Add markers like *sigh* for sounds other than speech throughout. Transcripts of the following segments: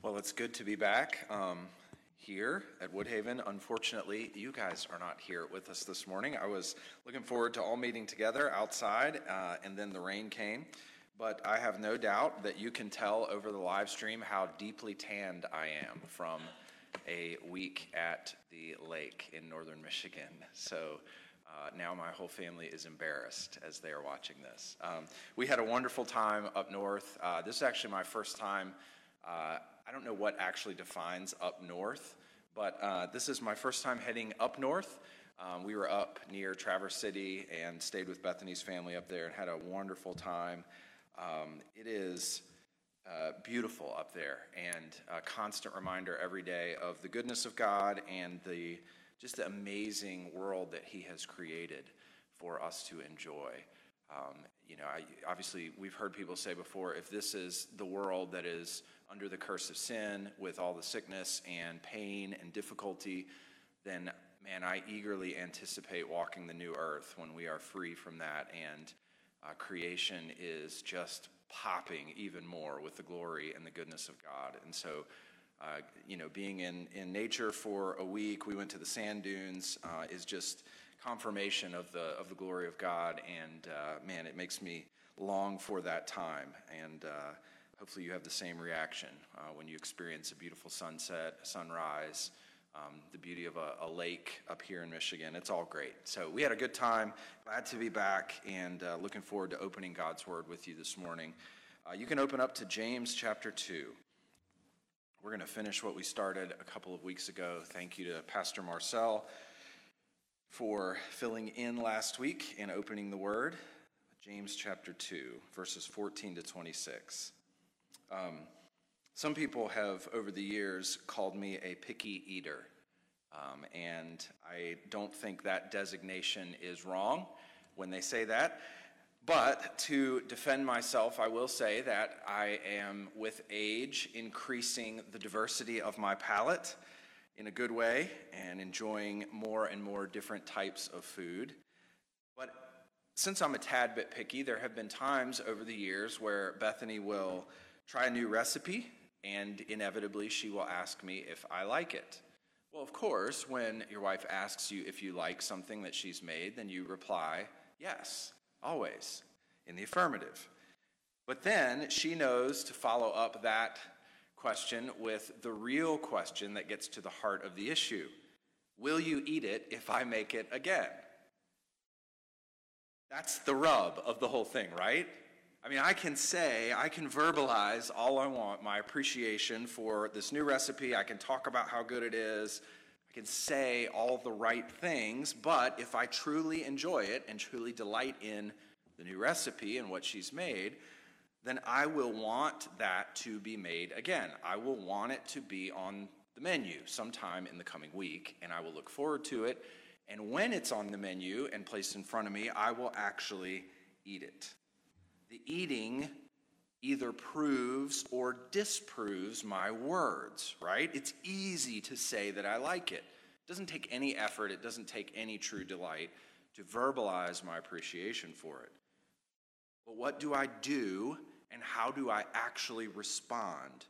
Well, it's good to be back um, here at Woodhaven. Unfortunately, you guys are not here with us this morning. I was looking forward to all meeting together outside, uh, and then the rain came. But I have no doubt that you can tell over the live stream how deeply tanned I am from a week at the lake in northern Michigan. So uh, now my whole family is embarrassed as they are watching this. Um, we had a wonderful time up north. Uh, this is actually my first time. I don't know what actually defines up north, but uh, this is my first time heading up north. Um, we were up near Traverse City and stayed with Bethany's family up there and had a wonderful time. Um, it is uh, beautiful up there and a constant reminder every day of the goodness of God and the just the amazing world that He has created for us to enjoy. Um, you know, I, obviously, we've heard people say before if this is the world that is under the curse of sin with all the sickness and pain and difficulty, then man, I eagerly anticipate walking the new earth when we are free from that and uh, creation is just popping even more with the glory and the goodness of God. And so, uh, you know, being in, in nature for a week, we went to the sand dunes, uh, is just confirmation of the, of the glory of God. And uh, man, it makes me long for that time. And uh, hopefully, you have the same reaction uh, when you experience a beautiful sunset, sunrise. Um, the beauty of a, a, lake up here in Michigan. It's all great. So, we had a good time. Glad to be back and uh, looking forward to opening God's Word with you this morning. Uh, you can open up to James chapter 2. We're going to finish what we started a couple of weeks ago. Thank you to Pastor Marcel for filling in last week and opening the Word. James chapter 2, verses 14 to 26. Um, some people have, over the years, called me a picky eater. Um, and I don't think that designation is wrong when they say that. But to defend myself, I will say that I am, with age, increasing the diversity of my palate in a good way and enjoying more and more different types of food. But since I'm a tad bit picky, there have been times over the years where Bethany will try a new recipe and inevitably she will ask me if I like it. Well, of course, when your wife asks you if you like something that she's made, then you reply, yes always in the affirmative. But then she knows to follow up that question with the real question that gets to the heart of the issue Will you eat it if I make it again? That's the rub of the whole thing, right? I mean, I can say, I can verbalize all I want, my appreciation for this new recipe. I can talk about how good it is I can say all the right things, but if I truly enjoy it and truly delight in the new recipe and what she's made, then I will want that to be made again. I will want it to be on the menu sometime in the coming week, and I will look forward to it. And when it's on the menu and placed in front of me, I will actually eat it. The eating either proves or disproves my words, right? It's easy to say that I like it. It doesn't take any effort, it doesn't take any true delight to verbalize my appreciation for it. But what do I do and how do I actually respond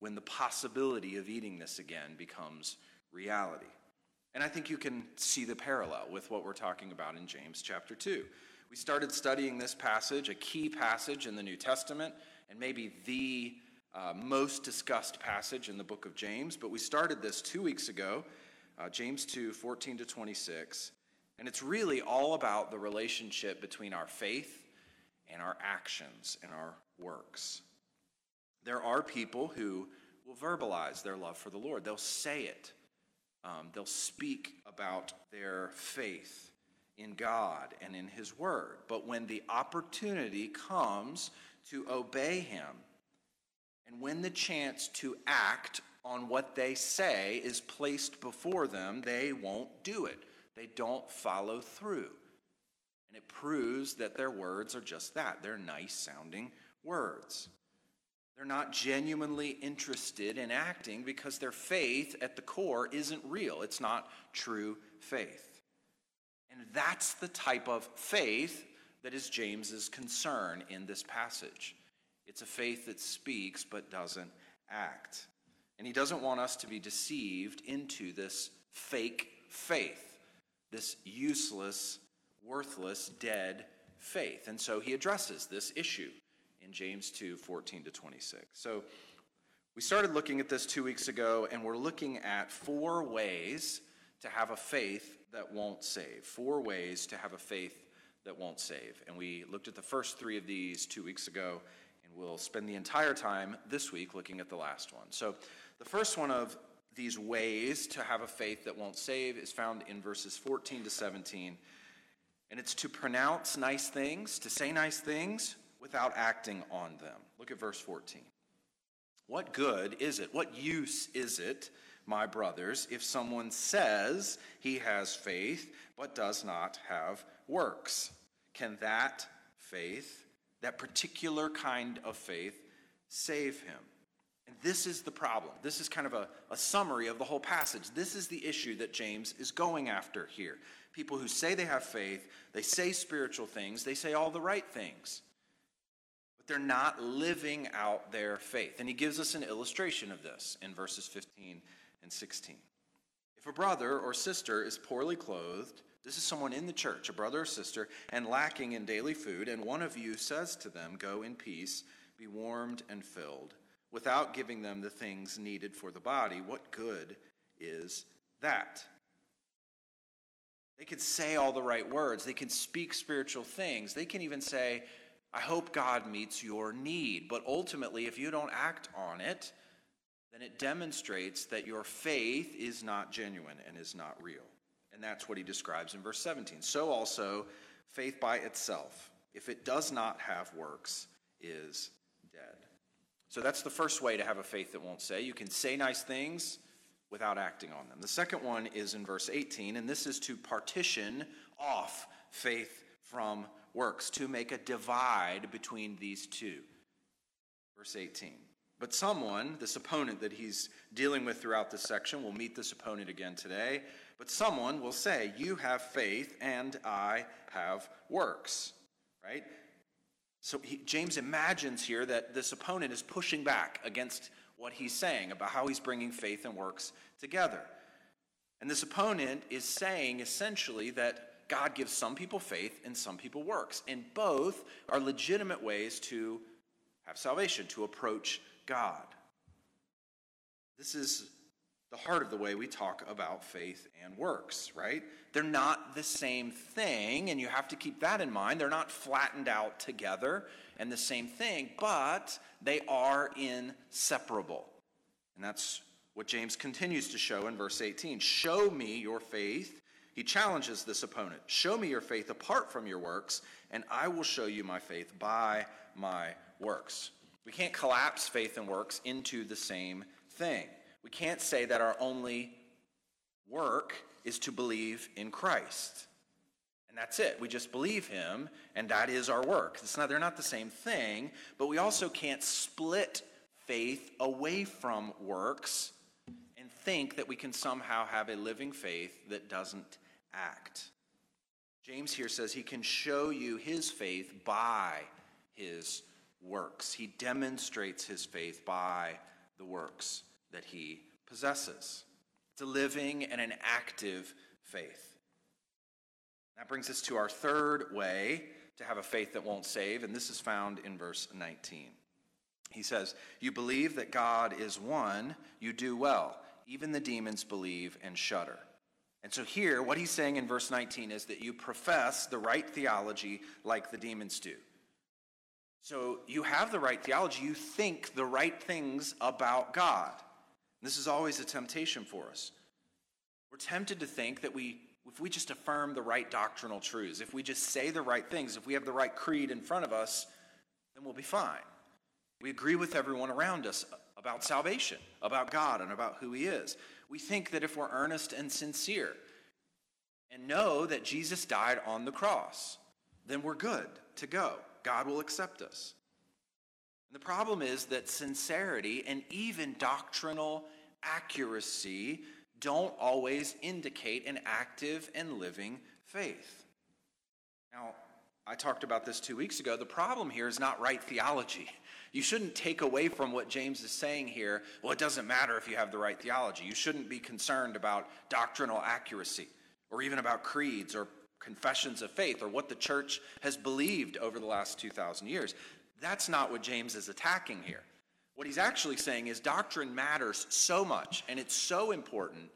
when the possibility of eating this again becomes reality? And I think you can see the parallel with what we're talking about in James chapter 2. We started studying this passage, a key passage in the New Testament, and maybe the uh, most discussed passage in the book of James. But we started this two weeks ago, uh, James 2 14 to 26. And it's really all about the relationship between our faith and our actions and our works. There are people who will verbalize their love for the Lord, they'll say it, um, they'll speak about their faith in God and in His Word. But when the opportunity comes to obey Him, and when the chance to act on what they say is placed before them, they won't do it. They don't follow through. And it proves that their words are just that they're nice sounding words. They're not genuinely interested in acting because their faith at the core isn't real. It's not true faith. And that's the type of faith that is James's concern in this passage. It's a faith that speaks but doesn't act. And he doesn't want us to be deceived into this fake faith, this useless, worthless, dead faith. And so he addresses this issue in James 2 14 to 26. So we started looking at this two weeks ago, and we're looking at four ways to have a faith that won't save. Four ways to have a faith that won't save. And we looked at the first three of these two weeks ago, and we'll spend the entire time this week looking at the last one. So the first one of these ways to have a faith that won't save is found in verses 14 to 17. And it's to pronounce nice things, to say nice things without acting on them. Look at verse 14. What good is it? What use is it, my brothers, if someone says he has faith but does not have works? Can that faith, that particular kind of faith, save him? And this is the problem. This is kind of a, a summary of the whole passage. This is the issue that James is going after here. People who say they have faith, they say spiritual things, they say all the right things, but they're not living out their faith. And he gives us an illustration of this in verses 15 and 16. If a brother or sister is poorly clothed, this is someone in the church, a brother or sister, and lacking in daily food, and one of you says to them, Go in peace, be warmed and filled without giving them the things needed for the body, what good is that? They could say all the right words, they can speak spiritual things, they can even say, I hope God meets your need. But ultimately, if you don't act on it, then it demonstrates that your faith is not genuine and is not real. And that's what he describes in verse 17. So also, faith by itself, if it does not have works, is dead. so that's the first way to have a faith that won't say. You can say nice things without acting on them. The second one is in verse 18, and this is to partition off faith from works, to make a divide between these two. Verse 18. But someone, this opponent that he's dealing with throughout this section, we'll meet this opponent again today. But someone will say, You have faith, and I have works. Right? So he, James imagines here that this opponent is pushing back against what he's saying about how he's bringing faith and works together. And this opponent is saying essentially that God gives some people faith and some people works. And both are legitimate ways to have salvation, to approach God. This is the heart of the way we talk about faith and works, right? They're not the same thing, and you have to keep that in mind. They're not flattened out together and the same thing, but they are inseparable. And that's what James continues to show in verse 18. Show me your faith. He challenges this opponent. Show me your faith apart from your works, and I will show you my faith by my works. We can't collapse faith and works into the same thing. We can't say that our only work is to believe in Christ. And that's it. We just believe him, and that is our work. It's not, they're not the same thing, but we also can't split faith away from works and think that we can somehow have a living faith that doesn't act. James here says he can show you his faith by his works. He demonstrates his faith by the works that he possesses. It's a living and an active faith. That brings us to our third way to have a faith that won't save, and this is found in verse 19. He says, You believe that God is one, you do well. Even the demons believe and shudder. And so, here, what he's saying in verse 19 is that you profess the right theology like the demons do. So, you have the right theology, you think the right things about God. This is always a temptation for us. We're tempted to think that we, if we just affirm the right doctrinal truths, if we just say the right things, if we have the right creed in front of us, then we'll be fine. We agree with everyone around us about salvation, about God, and about who He is. We think that if we're earnest and sincere and know that Jesus died on the cross, then we're good to go. God will accept us. And the problem is that sincerity and even doctrinal accuracy don't always indicate an active and living faith. Now, I talked about this two weeks ago. The problem here is not right theology. You shouldn't take away from what James is saying here. Well, it doesn't matter if you have the right theology. You shouldn't be concerned about doctrinal accuracy or even about creeds or confessions of faith or what the church has believed over the last 2,000 years. That's not what James is attacking here. What he's actually saying is doctrine matters so much and it's so important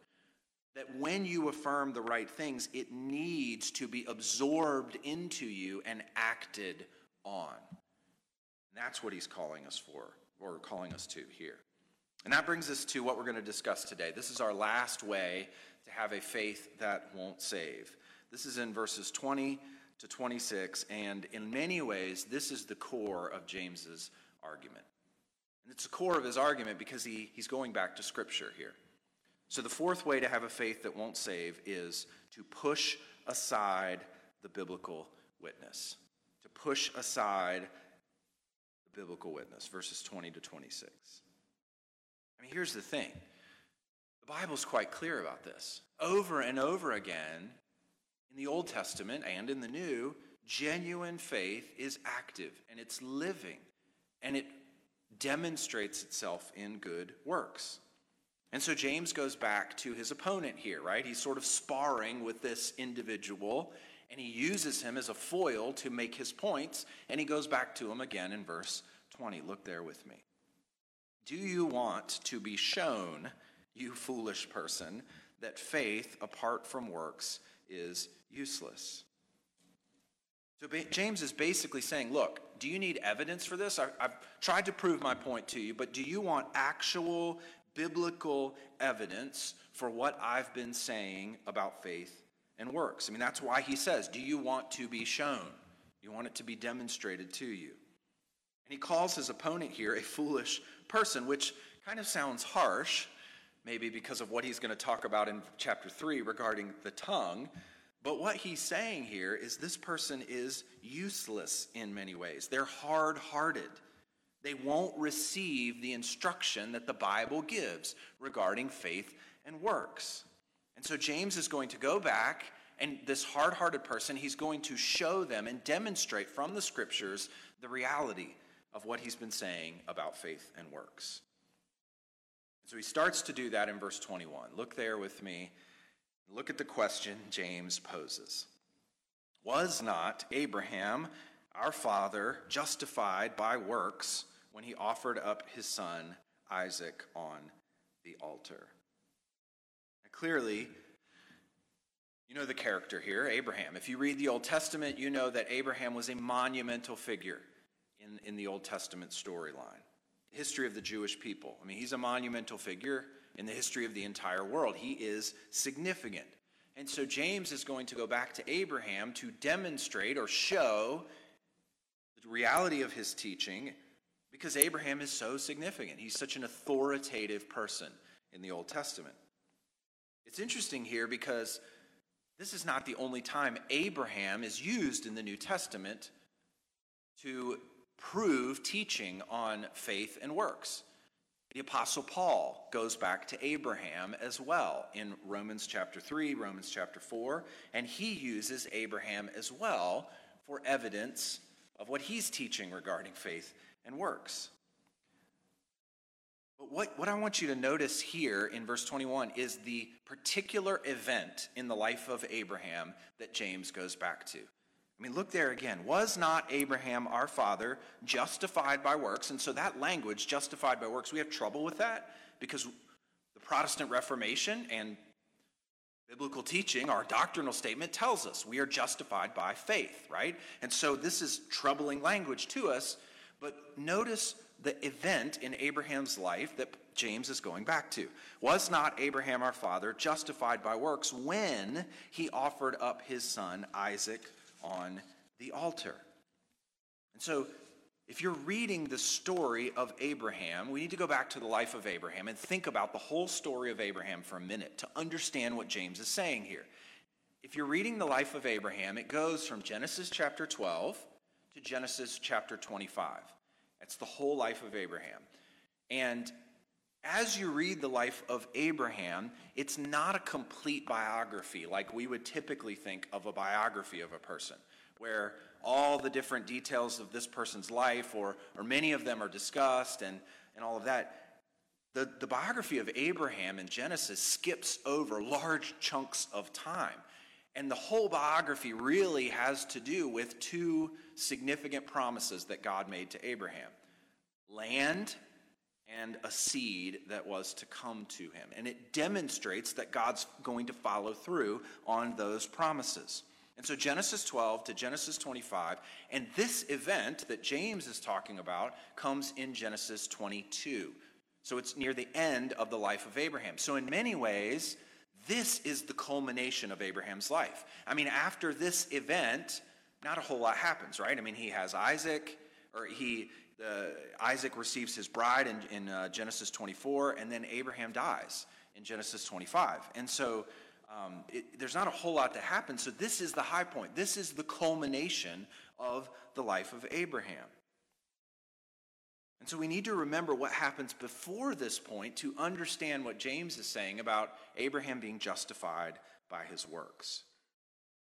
that when you affirm the right things, it needs to be absorbed into you and acted on. And that's what he's calling us for, or calling us to here. And that brings us to what we're going to discuss today. This is our last way to have a faith that won't save. This is in verses 20 to 26, and in many ways, this is the core of James's argument. And it's the core of his argument because he, he's going back to Scripture here. So, the fourth way to have a faith that won't save is to push aside the biblical witness. To push aside the biblical witness, verses 20 to 26. I mean, here's the thing the Bible's quite clear about this. Over and over again, in the Old Testament and in the New, genuine faith is active and it's living and it demonstrates itself in good works. And so James goes back to his opponent here, right? He's sort of sparring with this individual, and he uses him as a foil to make his points, and he goes back to him again in verse 20. Look there with me. Do you want to be shown, you foolish person, that faith apart from works is useless? So James is basically saying, look, do you need evidence for this? I've tried to prove my point to you, but do you want actual biblical evidence for what I've been saying about faith and works. I mean, that's why he says, Do you want to be shown? You want it to be demonstrated to you. And he calls his opponent here a foolish person, which kind of sounds harsh, maybe because of what he's going to talk about in chapter 3 regarding the tongue. But what he's saying here is this person is useless in many ways. They're hard hearted they won't receive the instruction that the Bible gives regarding faith and works. And so James is going to go back, and this hard hearted person, he's going to show them and demonstrate from the scriptures the reality of what he's been saying about faith and works. So he starts to do that in verse 21. Look there with me. Look at the question James poses Was not Abraham, our father, justified by works when he offered up his son Isaac on the altar. Now, clearly, you know the character here, Abraham. If you read the Old Testament, you know that Abraham was a monumental figure in, in the Old Testament storyline. History of the Jewish people. I mean, he's a monumental figure in the history of the entire world. He is significant. And so James is going to go back to Abraham to demonstrate or show the reality of his teaching because Abraham is so significant. He's such an authoritative person in the Old Testament. It's interesting here because this is not the only time Abraham is used in the New Testament to prove teaching on faith and works. The Apostle Paul goes back to Abraham as well in Romans chapter 3, Romans chapter 4, and he uses Abraham as well for evidence of what he's teaching regarding faith and works. But what, what I want you to notice here in verse 21 is the particular event in the life of Abraham that James goes back to. I mean, look there again. Was not Abraham our father justified by works? And so that language, justified by works, we have trouble with that because the Protestant Reformation and biblical teaching, our doctrinal statement tells us we are justified by faith, right? And so this is troubling language to us but notice the event in Abraham's life that James is going back to. Was not Abraham our father justified by works when he offered up his son Isaac on the altar? And so, if you're reading the story of Abraham, we need to go back to the life of Abraham and think about the whole story of Abraham for a minute to understand what James is saying here. If you're reading the life of Abraham, it goes from Genesis chapter 12 to Genesis chapter 25. It's the whole life of Abraham. And as you read the life of Abraham, it's not a complete biography like we would typically think of a biography of a person, where all the different details of this person's life, or, or many of them are discussed and, and all of that. The, the biography of Abraham in Genesis skips over large chunks of time. And the whole biography really has to do with two significant promises that God made to Abraham land and a seed that was to come to him. And it demonstrates that God's going to follow through on those promises. And so Genesis 12 to Genesis 25, and this event that James is talking about comes in Genesis 22. So it's near the end of the life of Abraham. So, in many ways, this is the culmination of Abraham's life. I mean, after this event, not a whole lot happens, right? I mean, he has Isaac, or he, uh, Isaac receives his bride in, in uh, Genesis 24, and then Abraham dies in Genesis 25. And so um, it, there's not a whole lot that happens. So this is the high point. This is the culmination of the life of Abraham. And so we need to remember what happens before this point to understand what James is saying about Abraham being justified by his works.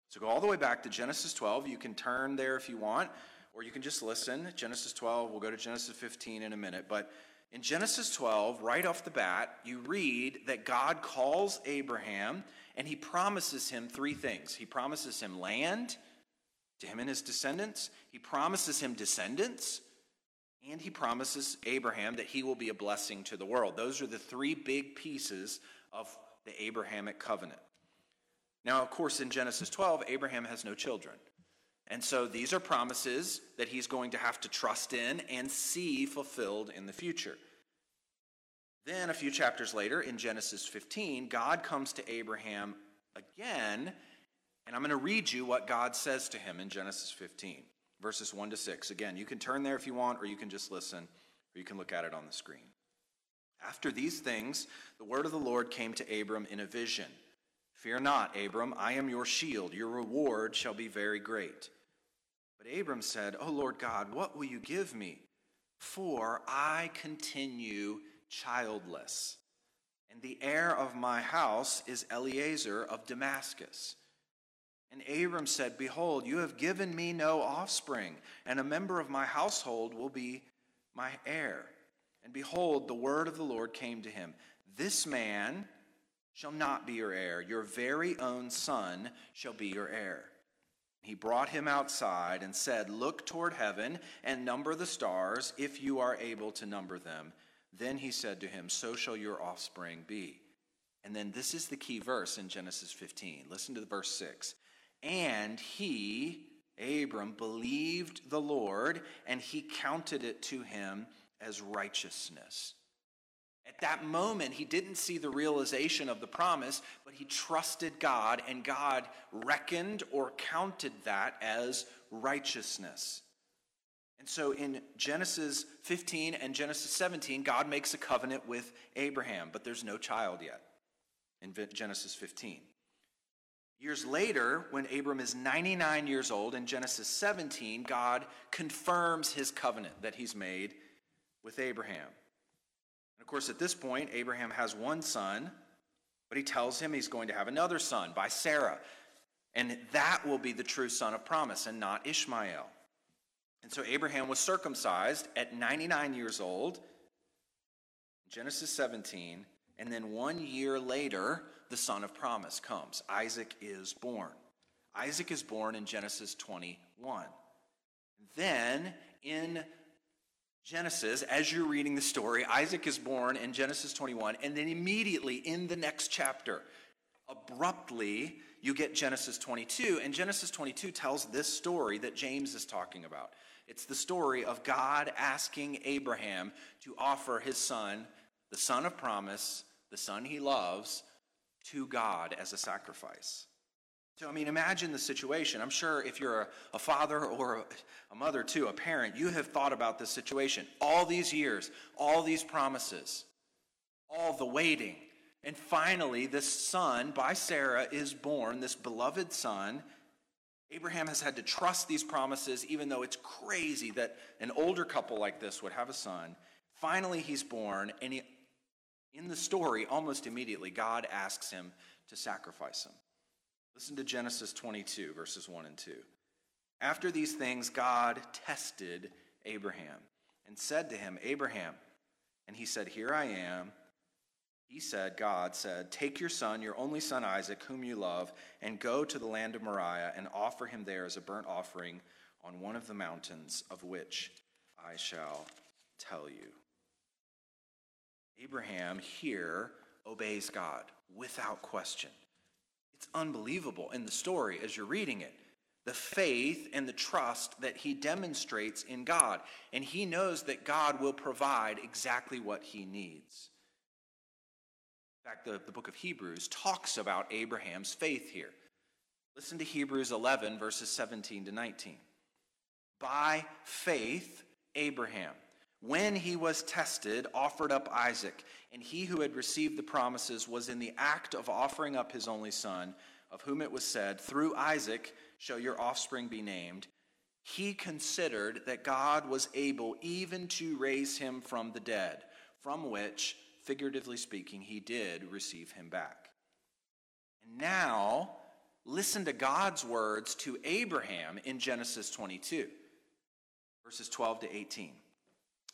So go all the way back to Genesis 12. You can turn there if you want, or you can just listen. Genesis 12, we'll go to Genesis 15 in a minute. But in Genesis 12, right off the bat, you read that God calls Abraham and he promises him three things. He promises him land to him and his descendants, he promises him descendants and he promises Abraham that he will be a blessing to the world. Those are the three big pieces of the Abrahamic covenant. Now, of course, in Genesis 12, Abraham has no children. And so these are promises that he's going to have to trust in and see fulfilled in the future. Then, a few chapters later, in Genesis 15, God comes to Abraham again, and I'm going to read you what God says to him in Genesis 15 verses 1 to 6. Again, you can turn there if you want, or you can just listen, or you can look at it on the screen. After these things, the word of the Lord came to Abram in a vision Fear not, Abram, I am your shield. Your reward shall be very great. But Abram said, O Lord God, what will you give me? For I continue childless, and the heir of my house is Eliezer of Damascus. And Abram said, Behold, you have given me no offspring, and a member of my household will be my heir. And behold, the word of the Lord came to him This man shall not be your heir, your very own son shall be your heir. He brought him outside and said, Look toward heaven and number the stars, if you are able to number them. Then he said to him, So shall your offspring be. And then this is the key verse in Genesis 15. Listen to the verse 6. And he, Abram, believed the Lord, and he counted it to him as righteousness. At that moment, he didn't see the realization of the promise, but he trusted God, and God reckoned or counted that as righteousness. And so in Genesis 15 and Genesis 17, God makes a covenant with Abraham, but there's no child yet in Genesis 15. Years later, when Abram is 99 years old, in Genesis 17, God confirms his covenant that he's made with Abraham. And of course, at this point, Abraham has one son, but he tells him he's going to have another son by Sarah. And that will be the true son of promise and not Ishmael. And so Abraham was circumcised at 99 years old, Genesis 17, and then one year later, the son of promise comes. Isaac is born. Isaac is born in Genesis 21. Then in Genesis, as you're reading the story, Isaac is born in Genesis 21, and then immediately in the next chapter, abruptly, you get Genesis 22, and Genesis 22 tells this story that James is talking about. It's the story of God asking Abraham to offer his son, the son of promise, the son he loves, to God as a sacrifice. So, I mean, imagine the situation. I'm sure if you're a, a father or a, a mother too, a parent, you have thought about this situation. All these years, all these promises, all the waiting. And finally, this son by Sarah is born, this beloved son. Abraham has had to trust these promises, even though it's crazy that an older couple like this would have a son. Finally, he's born, and he in the story, almost immediately, God asks him to sacrifice him. Listen to Genesis 22, verses 1 and 2. After these things, God tested Abraham and said to him, Abraham, and he said, Here I am. He said, God said, Take your son, your only son Isaac, whom you love, and go to the land of Moriah and offer him there as a burnt offering on one of the mountains of which I shall tell you. Abraham here obeys God without question. It's unbelievable in the story as you're reading it. The faith and the trust that he demonstrates in God. And he knows that God will provide exactly what he needs. In fact, the, the book of Hebrews talks about Abraham's faith here. Listen to Hebrews 11, verses 17 to 19. By faith, Abraham, when he was tested, offered up Isaac, and he who had received the promises was in the act of offering up his only son, of whom it was said, Through Isaac shall your offspring be named. He considered that God was able even to raise him from the dead, from which, figuratively speaking, he did receive him back. And now, listen to God's words to Abraham in Genesis 22 verses 12 to 18.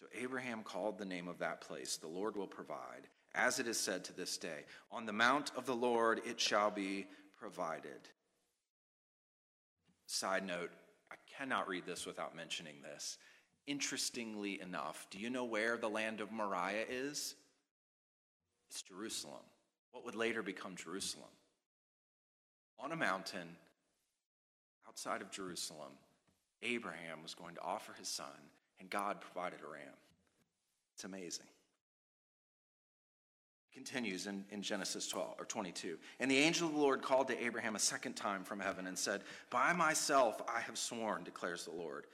So Abraham called the name of that place, The Lord will provide, as it is said to this day, On the mount of the Lord it shall be provided. Side note, I cannot read this without mentioning this. Interestingly enough, do you know where the land of Moriah is? It's Jerusalem, what would later become Jerusalem. On a mountain outside of Jerusalem, Abraham was going to offer his son and God provided a ram. It's amazing. It continues in, in Genesis 12 or 22. And the angel of the Lord called to Abraham a second time from heaven and said, By myself I have sworn, declares the Lord.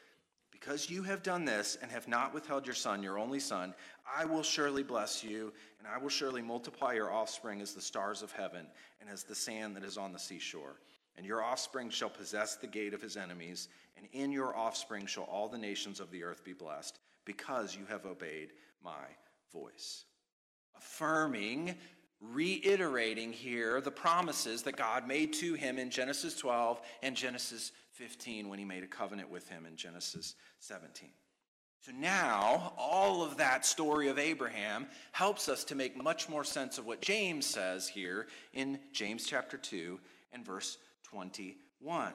Because you have done this and have not withheld your son, your only son, I will surely bless you, and I will surely multiply your offspring as the stars of heaven and as the sand that is on the seashore. And your offspring shall possess the gate of his enemies, and in your offspring shall all the nations of the earth be blessed, because you have obeyed my voice. Affirming, reiterating here the promises that God made to him in Genesis 12 and Genesis 15 when he made a covenant with him in Genesis 17. So now, all of that story of Abraham helps us to make much more sense of what James says here in James chapter 2 and verse 21.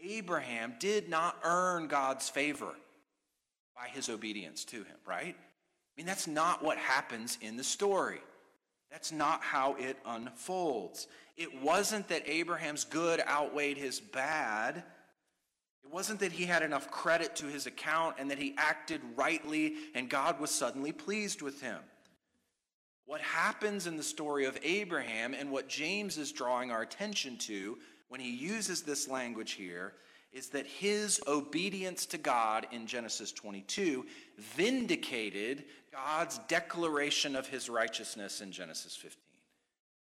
Abraham did not earn God's favor by his obedience to him, right? I mean, that's not what happens in the story. That's not how it unfolds. It wasn't that Abraham's good outweighed his bad. It wasn't that he had enough credit to his account and that he acted rightly and God was suddenly pleased with him. What happens in the story of Abraham and what James is drawing our attention to when he uses this language here is that his obedience to God in Genesis 22 vindicated God's declaration of his righteousness in Genesis 15.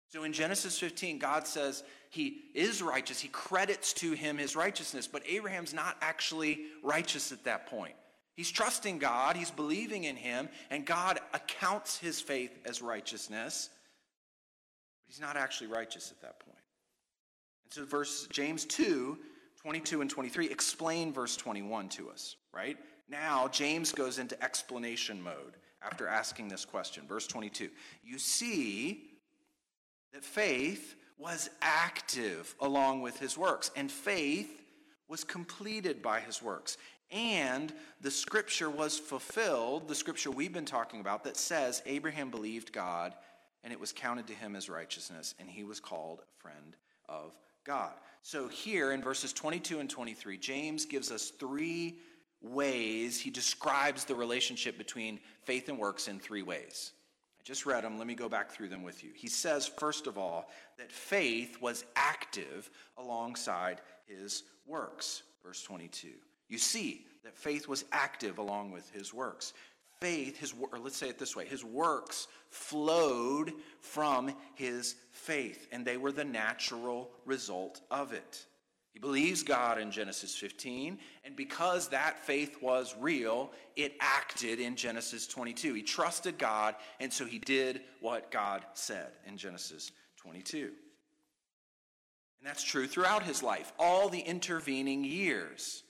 So in Genesis 15, God says he is righteous. He credits to him his righteousness, but Abraham's not actually righteous at that point. He's trusting God, he's believing in him, and God accounts his faith as righteousness, but he's not actually righteous at that point. And so verse James 2, 22 and 23 explain verse 21 to us, right? Now James goes into explanation mode after asking this question. Verse 22. You see that faith was active along with his works, and faith was completed by his works. And the scripture was fulfilled, the scripture we've been talking about that says Abraham believed God and it was counted to him as righteousness, and he was called a friend of God. So here in verses 22 and 23, James gives us three ways. He describes the relationship between faith and works in three ways. I just read them. Let me go back through them with you. He says, first of all, that faith was active alongside his works. Verse 22. You see that faith was active along with his works. Faith, his or let's say it this way, his works flowed from his faith, and they were the natural result of it. He believes God in Genesis 15, and because that faith was real, it acted in Genesis 22. He trusted God, and so he did what God said in Genesis 22. And that's true throughout his life, all the intervening years.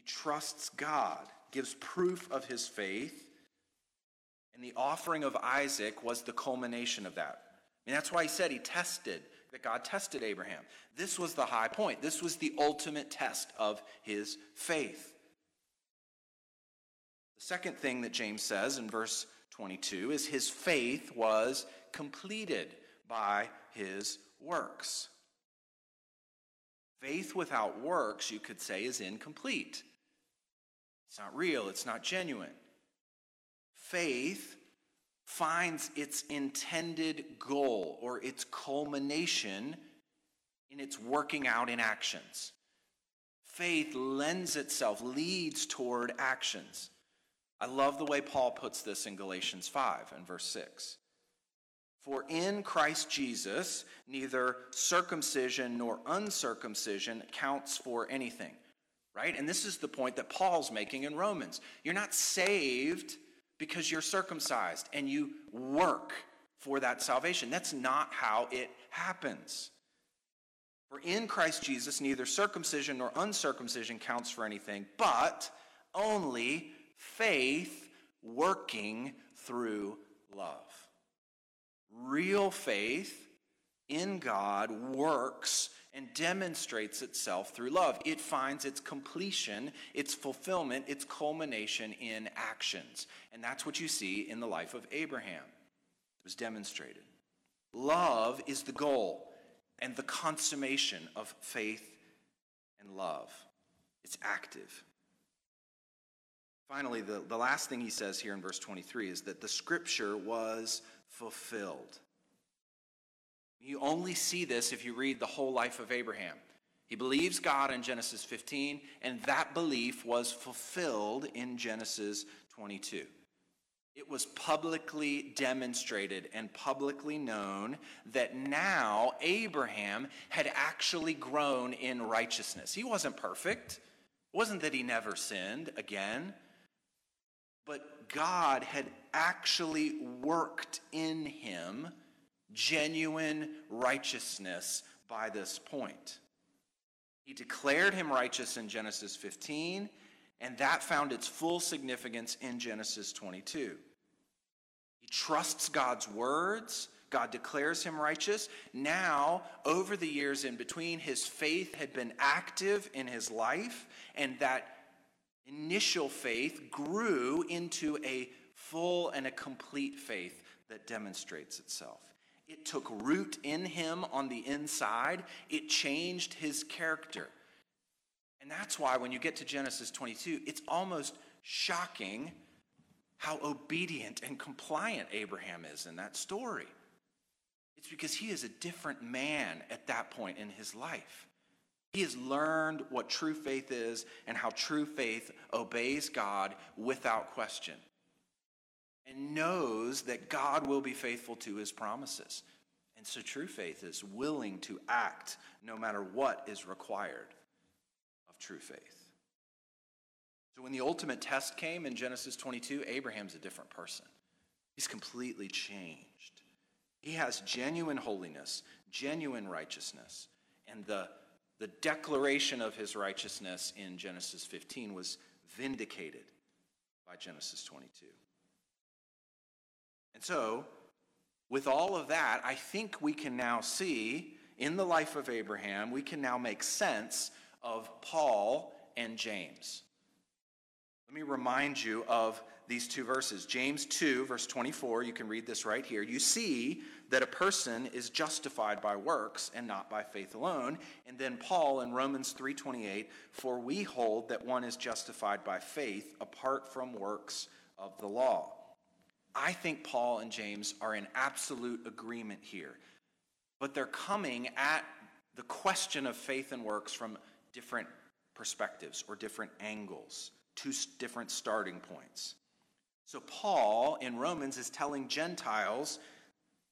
He trusts God, gives proof of his faith, and the offering of Isaac was the culmination of that. And that's why he said he tested that God tested Abraham. This was the high point. This was the ultimate test of his faith. The second thing that James says in verse 22 is his faith was completed by his works. Faith without works, you could say, is incomplete. It's not real, it's not genuine. Faith finds its intended goal or its culmination in its working out in actions. Faith lends itself, leads toward actions. I love the way Paul puts this in Galatians 5 and verse 6. For in Christ Jesus, neither circumcision nor uncircumcision counts for anything. Right? And this is the point that Paul's making in Romans. You're not saved because you're circumcised and you work for that salvation. That's not how it happens. For in Christ Jesus, neither circumcision nor uncircumcision counts for anything, but only faith working through love. Real faith in God works and demonstrates itself through love. It finds its completion, its fulfillment, its culmination in actions. And that's what you see in the life of Abraham. It was demonstrated. Love is the goal and the consummation of faith and love. It's active. Finally, the, the last thing he says here in verse 23 is that the scripture was fulfilled. You only see this if you read the whole life of Abraham. He believes God in Genesis 15, and that belief was fulfilled in Genesis 22. It was publicly demonstrated and publicly known that now Abraham had actually grown in righteousness. He wasn't perfect. It wasn't that he never sinned again, but God had actually worked in him genuine righteousness by this point. He declared him righteous in Genesis 15, and that found its full significance in Genesis 22. He trusts God's words. God declares him righteous. Now, over the years in between, his faith had been active in his life, and that initial faith grew into a full and a complete faith that demonstrates itself. It took root in him on the inside. It changed his character. And that's why when you get to Genesis 22, it's almost shocking how obedient and compliant Abraham is in that story. It's because he is a different man at that point in his life. He has learned what true faith is and how true faith obeys God without question and knows that God will be faithful to his promises. And so true faith is willing to act no matter what is required of true faith. So when the ultimate test came in Genesis 22, Abraham's a different person. He's completely changed. He has genuine holiness, genuine righteousness. And the, the declaration of his righteousness in Genesis 15 was vindicated by Genesis 22. And so, with all of that, I think we can now see in the life of Abraham, we can now make sense of Paul and James. Let me remind you of these two verses. James 2, verse 24, you can read this right here. You see that a person is justified by works and not by faith alone. And then Paul in Romans 3:28, for we hold that one is justified by faith apart from works of the law. I think Paul and James are in absolute agreement here. But they're coming at the question of faith and works from different perspectives or different angles, two different starting points. So, Paul in Romans is telling Gentiles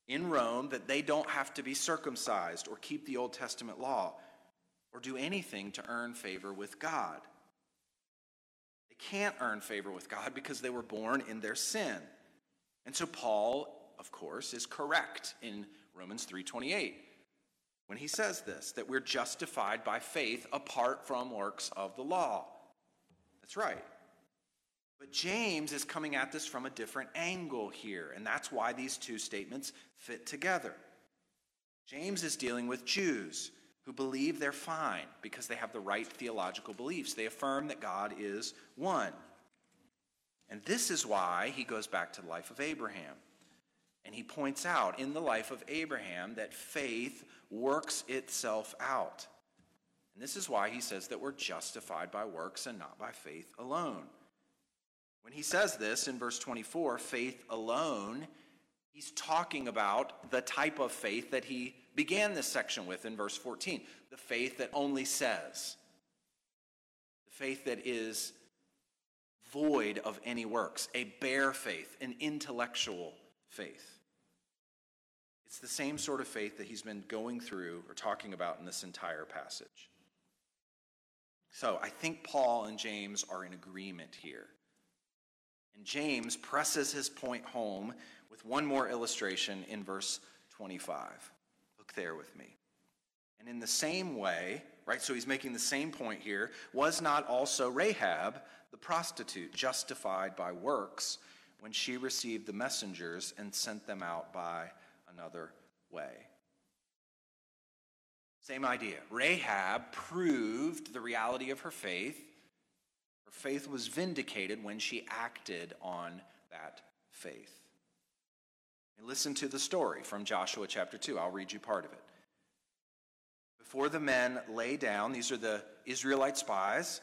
in Rome that they don't have to be circumcised or keep the Old Testament law or do anything to earn favor with God. They can't earn favor with God because they were born in their sin. And so Paul, of course, is correct in Romans 3:28 when he says this that we're justified by faith apart from works of the law. That's right. But James is coming at this from a different angle here, and that's why these two statements fit together. James is dealing with Jews who believe they're fine because they have the right theological beliefs. They affirm that God is one. And this is why he goes back to the life of Abraham. And he points out in the life of Abraham that faith works itself out. And this is why he says that we're justified by works and not by faith alone. When he says this in verse 24, faith alone, he's talking about the type of faith that he began this section with in verse 14 the faith that only says, the faith that is void of any works, a bare faith, an intellectual faith. It's the same sort of faith that he's been going through or talking about in this entire passage. So I think Paul and James are in agreement here. And James presses his point home with one more illustration in verse 25. Look there with me. And in the same way, right, so he's making the same point here, was not also Rahab, the prostitute, justified by works when she received the messengers and sent them out by another way? Same idea. Rahab proved the reality of her faith her faith was vindicated when she acted on that faith. And listen to the story from Joshua chapter 2. I'll read you part of it. Before the men lay down, these are the Israelite spies,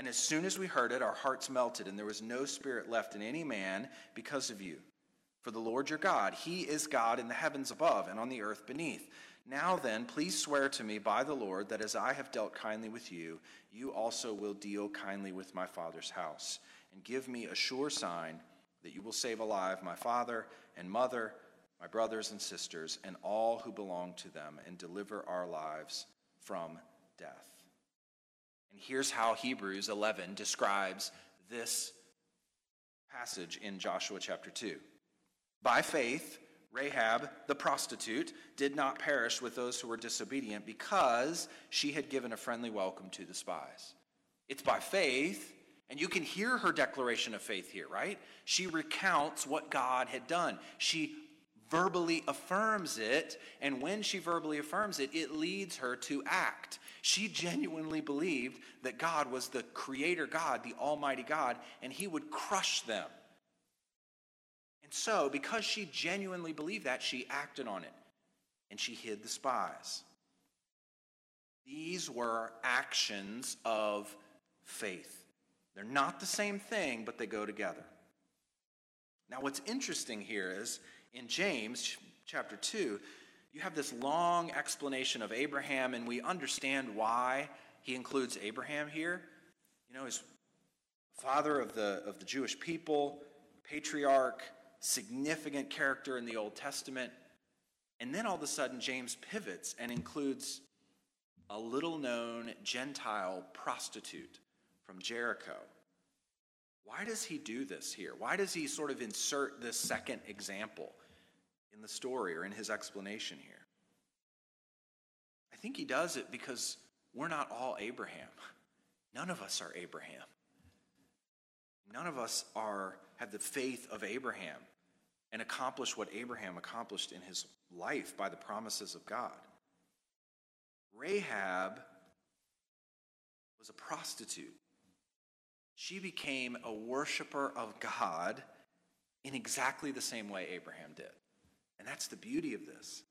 And as soon as we heard it, our hearts melted, and there was no spirit left in any man because of you. For the Lord your God, He is God in the heavens above and on the earth beneath. Now then, please swear to me by the Lord that as I have dealt kindly with you, you also will deal kindly with my father's house, and give me a sure sign that you will save alive my father and mother, my brothers and sisters, and all who belong to them, and deliver our lives from death. And here's how Hebrews 11 describes this passage in Joshua chapter 2. By faith, Rahab, the prostitute, did not perish with those who were disobedient because she had given a friendly welcome to the spies. It's by faith, and you can hear her declaration of faith here, right? She recounts what God had done. She verbally affirms it, and when she verbally affirms it, it leads her to act. She genuinely believed that God was the creator God, the Almighty God, and He would crush them and so, because she genuinely believed that, she acted on it and she hid the spies. These were actions of faith. They're not the same thing, but they go together. Now, what's interesting here is in James chapter 2, you have this long explanation of Abraham, and we understand why he includes Abraham here. You know, he's father of the, of the Jewish people, patriarch, significant character in the Old Testament. And then all of a sudden, James pivots and includes a little known Gentile prostitute from Jericho. Why does he do this here? Why does he sort of insert this second example in the story or in his explanation here? I think he does it because we're not all Abraham. *laughs* None of us are Abraham. None of us are have the faith of Abraham and accomplish what Abraham accomplished in his life by the promises of God. Rahab was a prostitute. she became a worshiper of God in exactly the same way Abraham did. And that's the beauty of this.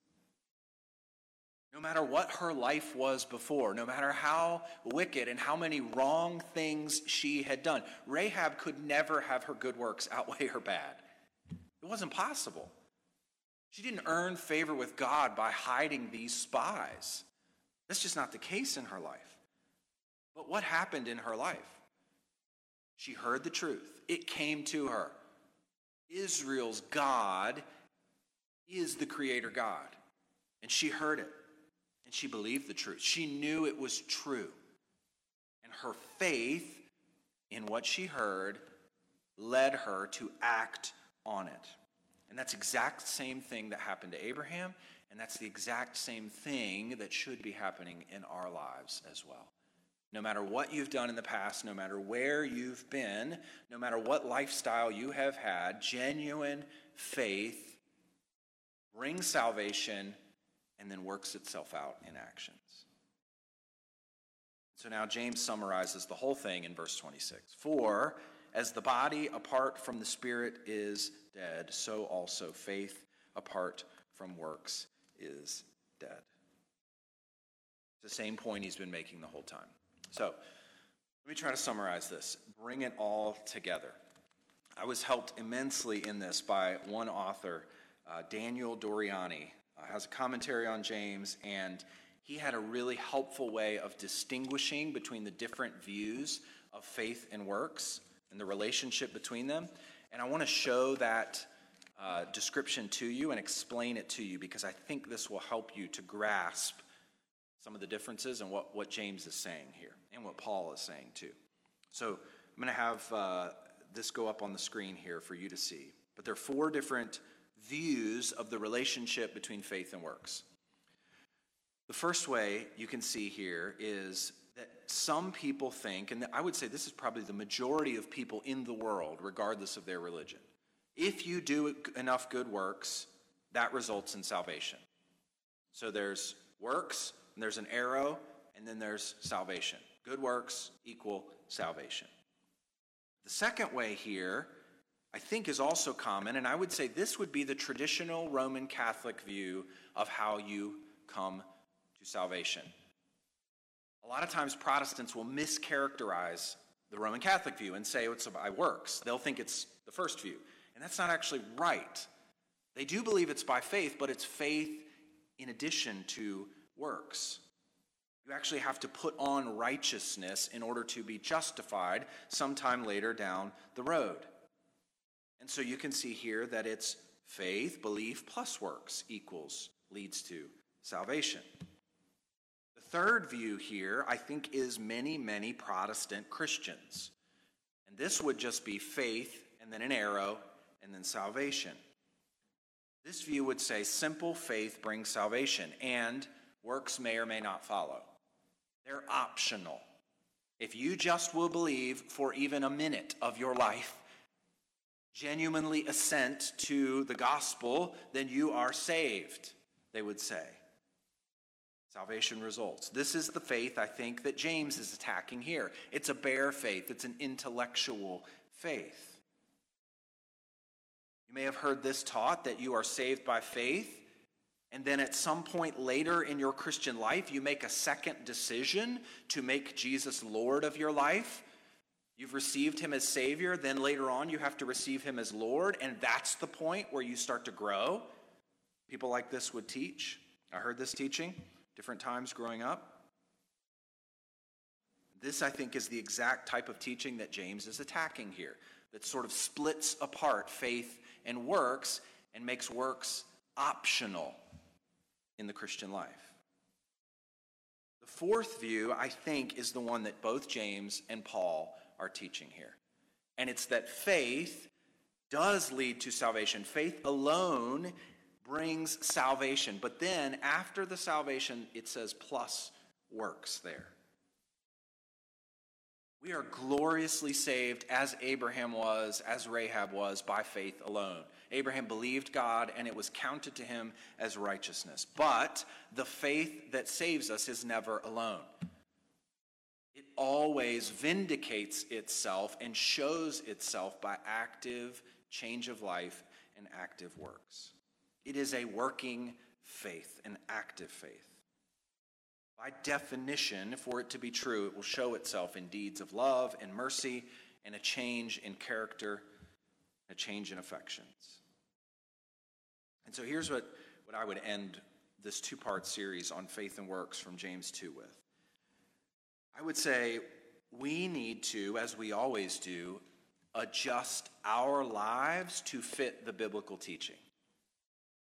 No matter what her life was before, no matter how wicked and how many wrong things she had done, Rahab could never have her good works outweigh her bad. It wasn't possible. She didn't earn favor with God by hiding these spies. That's just not the case in her life. But what happened in her life? She heard the truth, it came to her. Israel's God is the Creator God. And she heard it, and she believed the truth. She knew it was true. And her faith in what she heard led her to act on it. And that's exact same thing that happened to Abraham, and that's the exact same thing that should be happening in our lives as well. No matter what you've done in the past, no matter where you've been, no matter what lifestyle you have had, genuine faith brings salvation and then works itself out in actions. So now James summarizes the whole thing in verse 26. For as the body apart from the spirit is dead, so also faith apart from works is dead. It's the same point he's been making the whole time. So let me try to summarize this, bring it all together. I was helped immensely in this by one author, uh, Daniel Doriani, uh, has a commentary on James, and he had a really helpful way of distinguishing between the different views of faith and works and the relationship between them. And I want to show that uh, description to you and explain it to you because I think this will help you to grasp some of the differences and what, what James is saying here and what Paul is saying too. So I'm going to have uh, this go up on the screen here for you to see. But there are four different views of the relationship between faith and works. The first way you can see here is that some people think, and I would say this is probably the majority of people in the world, regardless of their religion. If you do enough good works, that results in salvation. So there's works, and there's an arrow, and then there's salvation. Good works equal salvation. The second way here, I think, is also common, and I would say this would be the traditional Roman Catholic view of how you come to salvation. A lot of times Protestants will mischaracterize the Roman Catholic view and say it's by works. They'll think it's the first view. And that's not actually right. They do believe it's by faith, but it's faith in addition to works. You actually have to put on righteousness in order to be justified sometime later down the road. And so you can see here that it's faith, belief plus works equals leads to salvation The third view here, I think, is many, many Protestant Christians. And this would just be faith and then an arrow and then salvation. This view would say simple faith brings salvation and works may or may not follow. They're optional. If you just will believe for even a minute of your life, genuinely assent to the gospel, then you are saved, they would say. Salvation results. This is the faith I think that James is attacking here. It's a bare faith, it's an intellectual faith. You may have heard this taught that you are saved by faith, and then at some point later in your Christian life, you make a second decision to make Jesus Lord of your life. You've received him as Savior, then later on, you have to receive him as Lord, and that's the point where you start to grow. People like this would teach. I heard this teaching different times growing up. This, I think, is the exact type of teaching that James is attacking here, that sort of splits apart faith and works and makes works optional in the Christian life. The fourth view, I think, is the one that both James and Paul are teaching here. And it's that faith does lead to salvation. Faith alone brings salvation. But then after the salvation, it says plus works there. We are gloriously saved as Abraham was, as Rahab was, by faith alone. Abraham believed God and it was counted to him as righteousness. But the faith that saves us is never alone. Always vindicates itself and shows itself by active change of life and active works. It is a working faith, an active faith. By definition, for it to be true, it will show itself in deeds of love and mercy and a change in character, a change in affections. And so here's what, what I would end this two part series on faith and works from James 2 with. I would say we need to, as we always do, adjust our lives to fit the biblical teaching.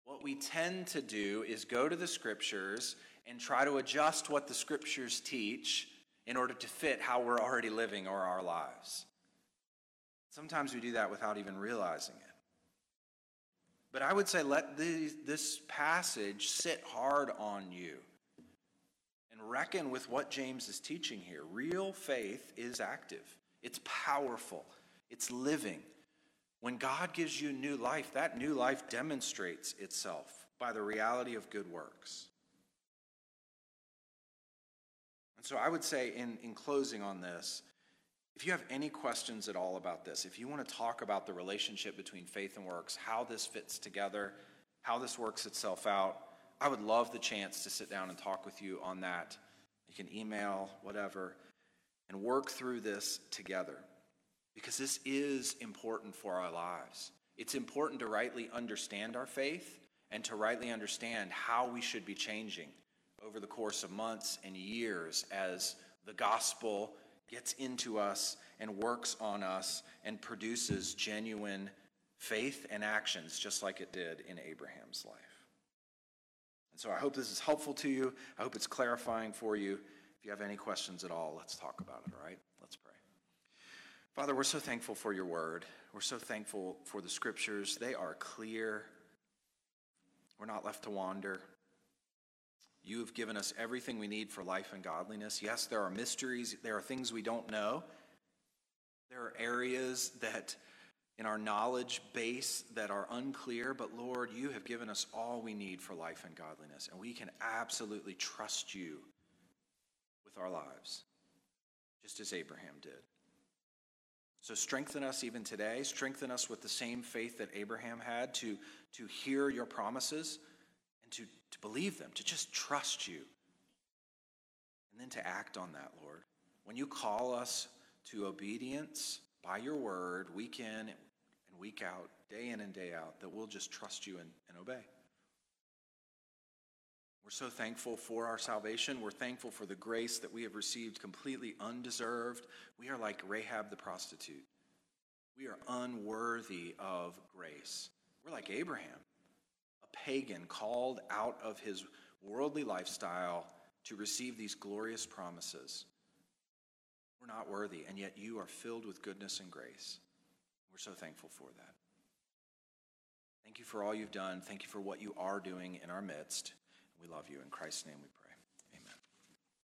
What we tend to do is go to the scriptures and try to adjust what the scriptures teach in order to fit how we're already living or our lives. Sometimes we do that without even realizing it. But I would say let this passage sit hard on you and reckon with what James is teaching here. Real faith is active, it's powerful, it's living. When God gives you new life, that new life demonstrates itself by the reality of good works. And so I would say, in, in closing on this, if you have any questions at all about this, if you want to talk about the relationship between faith and works, how this fits together, how this works itself out, I would love the chance to sit down and talk with you on that. You can email, whatever, and work through this together because this is important for our lives. It's important to rightly understand our faith and to rightly understand how we should be changing over the course of months and years as the gospel gets into us and works on us and produces genuine faith and actions, just like it did in Abraham's life. And so I hope this is helpful to you. I hope it's clarifying for you. If you have any questions at all, let's talk about it, all right? Let's pray. Father, we're so thankful for your word. We're so thankful for the scriptures. They are clear. We're not left to wander. You have given us everything we need for life and godliness. Yes, there are mysteries, there are things we don't know. There are areas that in our knowledge base that are unclear, but Lord, you have given us all we need for life and godliness, and we can absolutely trust you with our lives, just as Abraham did. So strengthen us even today. Strengthen us with the same faith that Abraham had to, to hear your promises and to to believe them, to just trust you, and then to act on that, Lord. When you call us to obedience by your word, in and week out, day in and day out, that we'll just trust you and, and obey. We're so thankful for our salvation. We're thankful for the grace that we have received completely undeserved. We are like Rahab the prostitute. We are unworthy of grace. We're like Abraham a pagan called out of his worldly lifestyle to receive these glorious promises. We're not worthy, and yet you are filled with goodness and grace. We're so thankful for that. Thank you for all you've done. Thank you for what you are doing in our midst. We love you. In Christ's name we pray.